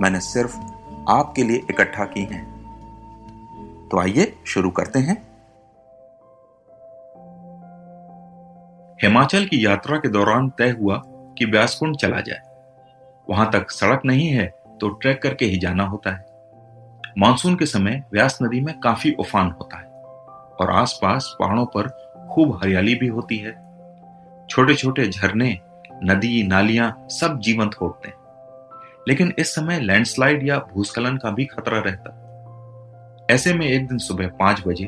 मैंने सिर्फ़ आपके लिए इकट्ठा की हैं। तो आइए शुरू करते हैं। हिमाचल की यात्रा के दौरान तय हुआ कि व्यासकुंड चला जाए। वहाँ तक सड़क नहीं है तो ट्रैक करके ही जाना होता है। मानसून के समय व्यास नदी में काफ़ी उफान होता है और आसपास पहाड़ों पर खूब हरियाली भी होती है। छोटे छोटे झरने, नदी, नालियाँ सब जीवंत होते हैं। लेकिन इस समय लैंडस्लाइड या भूस्खलन का भी खतरा रहता। ऐसे में एक दिन सुबह पाँच बजे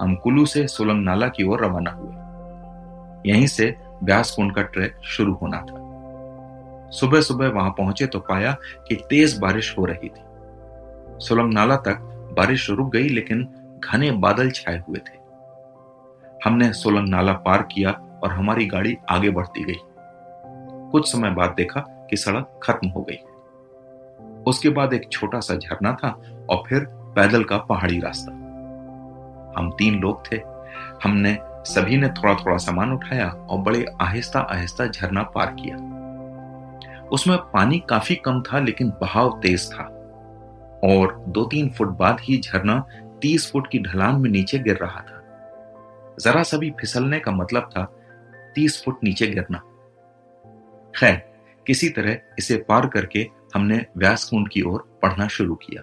हम कुल्लू से सोलंग नाला की ओर रवाना हुए। यहीं से ब्यास कुंड का ट्रैक शुरू होना था। सुबह सुबह वहाँ पहुँचे तो पाया कि तेज बारिश हो रही थी। सोलंग नाला तक बारिश रुक गई, लेकिन घने बादल छाए हुए थे। हमने सोलंग नाला पार किया और हमारी गाड़ी आगे बढ़ती गई। कुछ समय बाद देखा कि सड़क खत्म हो गई। उसके बाद एक छोटा सा झरना था और फिर पैदल का पहाड़ी रास्ता। हम तीन लोग थे। हमने सभी ने थोड़ा थोड़ा सामान उठाया और बड़े आहिस्ता आहिस्ता झरना पार किया। उसमें पानी काफ़ी कम था लेकिन बहाव तेज था और दो तीन फुट बाद ही झरना तीस फुट की ढलान में नीचे गिर रहा था। जरा सा भी फिसलने का मतलब था तीस फुट नीचे गिरना। खैर, किसी तरह इसे पार करके हमने व्यास कुंड की ओर पढ़ना शुरू किया।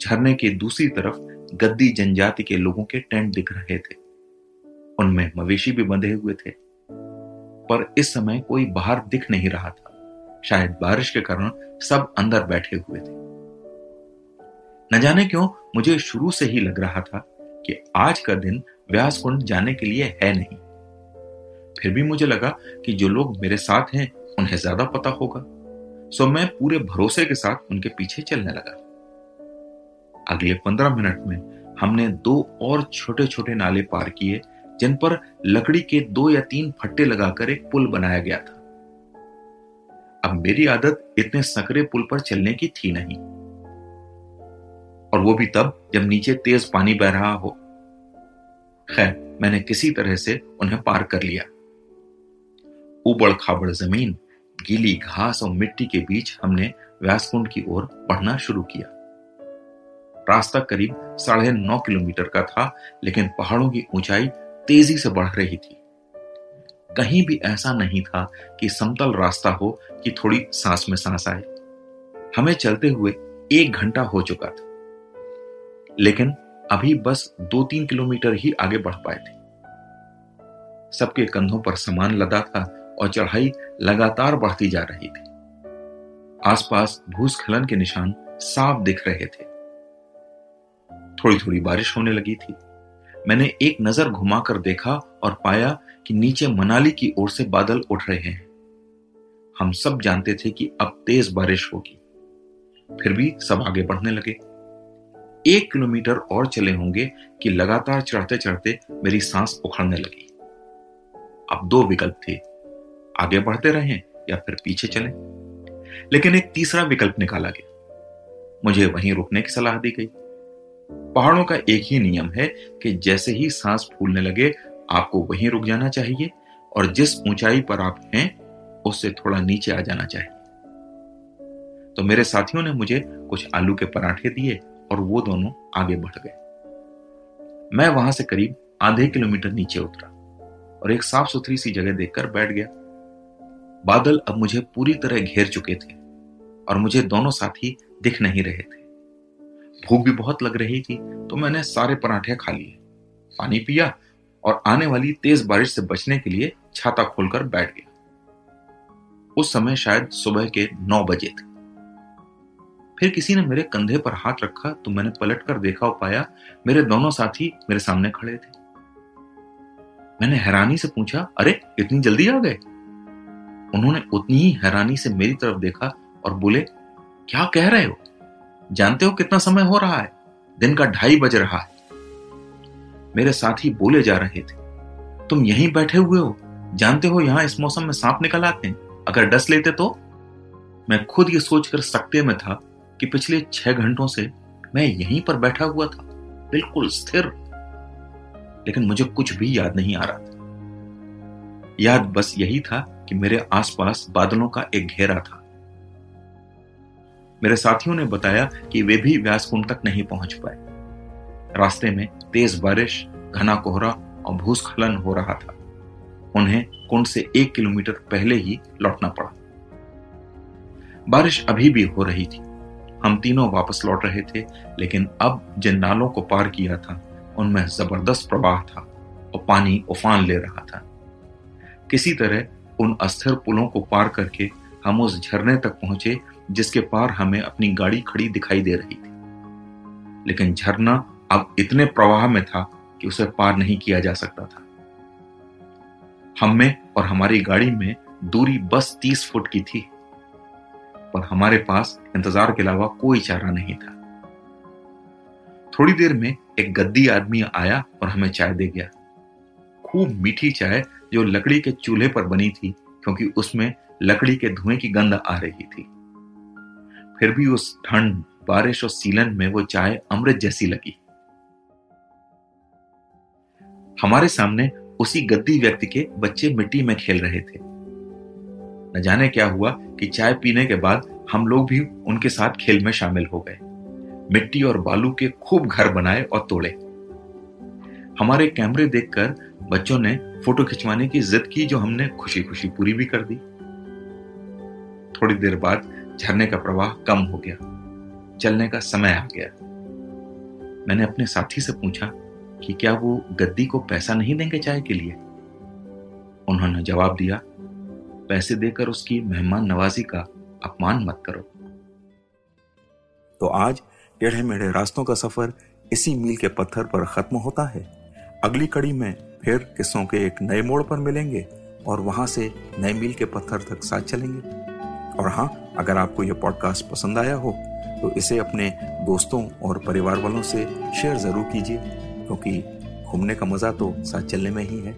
झरने के दूसरी तरफ़ गद्दी जनजाति के लोगों के टेंट दिख रहे थे। उनमें मवेशी भी बंधे हुए थे। पर इस समय कोई बाहर दिख नहीं रहा था। शायद बारिश के कारण सब अंदर बैठे हुए थे। न जाने क्यों मुझे शुरू से ही लग रहा था कि आज का दिन व्यास कुंड जाने के लिए है नहीं। फिर भी मुझे लगा कि जो लोग मेरे साथ हैं उन्हें ज़्यादा पता होगा। सो मैं पूरे भरोसे के साथ उनके पीछे चलने लगा। अगले पंद्रह मिनट में हमने दो और छोटे छोटे नाले पार किए, जिन पर लकड़ी के दो या तीन फट्टे लगाकर एक पुल बनाया गया था। अब मेरी आदत इतने सकरे पुल पर चलने की थी नहीं। और वो भी तब, जब नीचे तेज पानी बह रहा हो। खैर, मैंने किसी तरह से उन्हें पार कर लिया। उबड़ खाबड़ ज़मीन गीली घास और मिट्टी के बीच हमने व्यासकुंड की ओर बढ़ना शुरू किया। रास्ता करीब साढ़े नौ किलोमीटर का था, लेकिन पहाड़ों की ऊंचाई तेज़ी से बढ़ रही थी। कहीं भी ऐसा नहीं था कि समतल रास्ता हो कि थोड़ी सांस में सांस आए। हमें चलते हुए एक घंटा हो चुका था। लेकिन अभी बस दो तीन किलोमीटर ही आगे बढ़ पाए थे। सबके कंधों पर सामान लदा था और चढ़ाई लगातार बढ़ती जा रही थी। आसपास भूस्खलन के निशान साफ़ दिख रहे थे। थोड़ी थोड़ी बारिश होने लगी थी। मैंने एक नज़र घुमाकर देखा और पाया कि नीचे मनाली की ओर से बादल उठ रहे हैं। हम सब जानते थे कि अब तेज बारिश होगी। फिर भी सब आगे बढ़ने लगे। एक किलोमीटर और चले होंगे कि लगातार चढ़ते चढ़ते मेरी सांस उखड़ने लगी। अब दो विकल्प थे। आगे बढ़ते रहें या फिर पीछे चलें। लेकिन एक तीसरा विकल्प निकाला गया। मुझे वहीं रुकने की सलाह दी गई। पहाड़ों का एक ही नियम है कि जैसे ही सांस फूलने लगे, आपको वहीं रुक जाना चाहिए और जिस ऊंचाई पर आप हैं, उससे थोड़ा नीचे आ जाना चाहिए। तो मेरे साथियों ने मुझे कुछ आलू के पराठे दिए और वो दोनों आगे बढ़ गए। मैं वहाँ से करीब आधे किलोमीटर नीचे उतरा और एक साफ़ सुथरी सी जगह देखकर बैठ गया। बादल अब मुझे पूरी तरह घेर चुके थे और मुझे दोनों साथी दिख नहीं रहे थे। भूख भी बहुत लग रही थी तो मैंने सारे पराठे खा लिए। पानी पिया और आने वाली तेज बारिश से बचने के लिए छाता खोलकर बैठ गया। उस समय शायद सुबह के नौ बजे थे। फिर किसी ने मेरे कंधे पर हाथ रखा तो मैंने पलट कर देखा और पाया मेरे दोनों साथी मेरे सामने खड़े थे। मैंने हैरानी से पूछा, अरे, इतनी जल्दी आ गए? उन्होंने उतनी ही हैरानी से मेरी तरफ़ देखा और बोले, क्या कह रहे हो? जानते हो कितना समय हो रहा है? दिन का ढाई बज रहा है। मेरे साथी बोले जा रहे थे, तुम यहीं बैठे हुए हो? जानते हो यहाँ इस मौसम में सांप निकल आते हैं? अगर डस लेते तो? मैं खुद ये सोचकर सकते में था कि पिछले छह घंटों से मैं यहीं पर बैठा हुआ था, बिल्कुल स्थिर। लेकिन मुझे कुछ भी याद नहीं आ रहा था। याद बस यही था कि मेरे आसपास बादलों का एक घेरा था। मेरे साथियों ने बताया कि वे भी व्यासकुंड तक नहीं पहुँच पाए। रास्ते में तेज बारिश, घना कोहरा और भूस्खलन हो रहा था। उन्हें कुंड से एक किलोमीटर पहले ही लौटना पड़ा। बारिश अभी भी हो रही थी। हम तीनों वापस लौट रहे थे, लेकिन अब जिन नालों को पार किया था, उनमें ज़बरदस्त प्रवाह था और पानी उफान ले रहा था। किसी तरह उन अस्थिर पुलों को पार करके हम उस झरने तक पहुँचे, जिसके पार हमें अपनी गाड़ी खड़ी दिखाई दे रही थी। लेकिन झरना अब इतने प्रवाह में था कि उसे पार नहीं किया जा सकता था। हम में और हमारी गाड़ी में दूरी बस तीस फुट की थी, पर हमारे पास इंतज़ार के अलावा कोई चारा नहीं था। थोड़ी देर में एक गद्दी आदमी आया और हमें चाय दे गया। खूब मीठी चाय जो लकड़ी के चूल्हे पर बनी थी, क्योंकि उसमें लकड़ी के धुएँ की गंध आ रही थी। फिर भी उस ठंड, बारिश और सीलन में वो चाय अमृत जैसी लगी। हमारे सामने उसी गद्दी व्यक्ति के बच्चे मिट्टी में खेल रहे थे। न जाने क्या हुआ कि चाय पीने के बाद हम लोग भी उनके साथ खेल में शामिल हो गए। मिट्टी और बालू के खूब घर बनाए और तोड़े। हमारे कैमरे देखकर बच्चों ने फ़ोटो खिंचवाने की जिद की जो हमने खुशी खुशी पूरी भी कर दी। थोड़ी देर बाद झरने का प्रवाह कम हो गया। चलने का समय आ गया। मैंने अपने साथी से पूछा कि क्या वो गद्दी को पैसा नहीं देंगे चाय के लिए? उन्होंने जवाब दिया, पैसे देकर उसकी मेहमान नवाजी का अपमान मत करो। तो आज टेढ़े मेढ़े रास्तों का सफ़र इसी मील के पत्थर पर खत्म होता है। अगली कड़ी में फिर किस्सों के एक नए मोड़ पर मिलेंगे और वहाँ से नए मील के पत्थर तक साथ चलेंगे। और हाँ अगर आपको यह पॉडकास्ट पसंद आया हो तो इसे अपने दोस्तों और परिवार वालों से शेयर ज़रूर कीजिए, क्योंकि घूमने का मज़ा तो साथ चलने में ही है।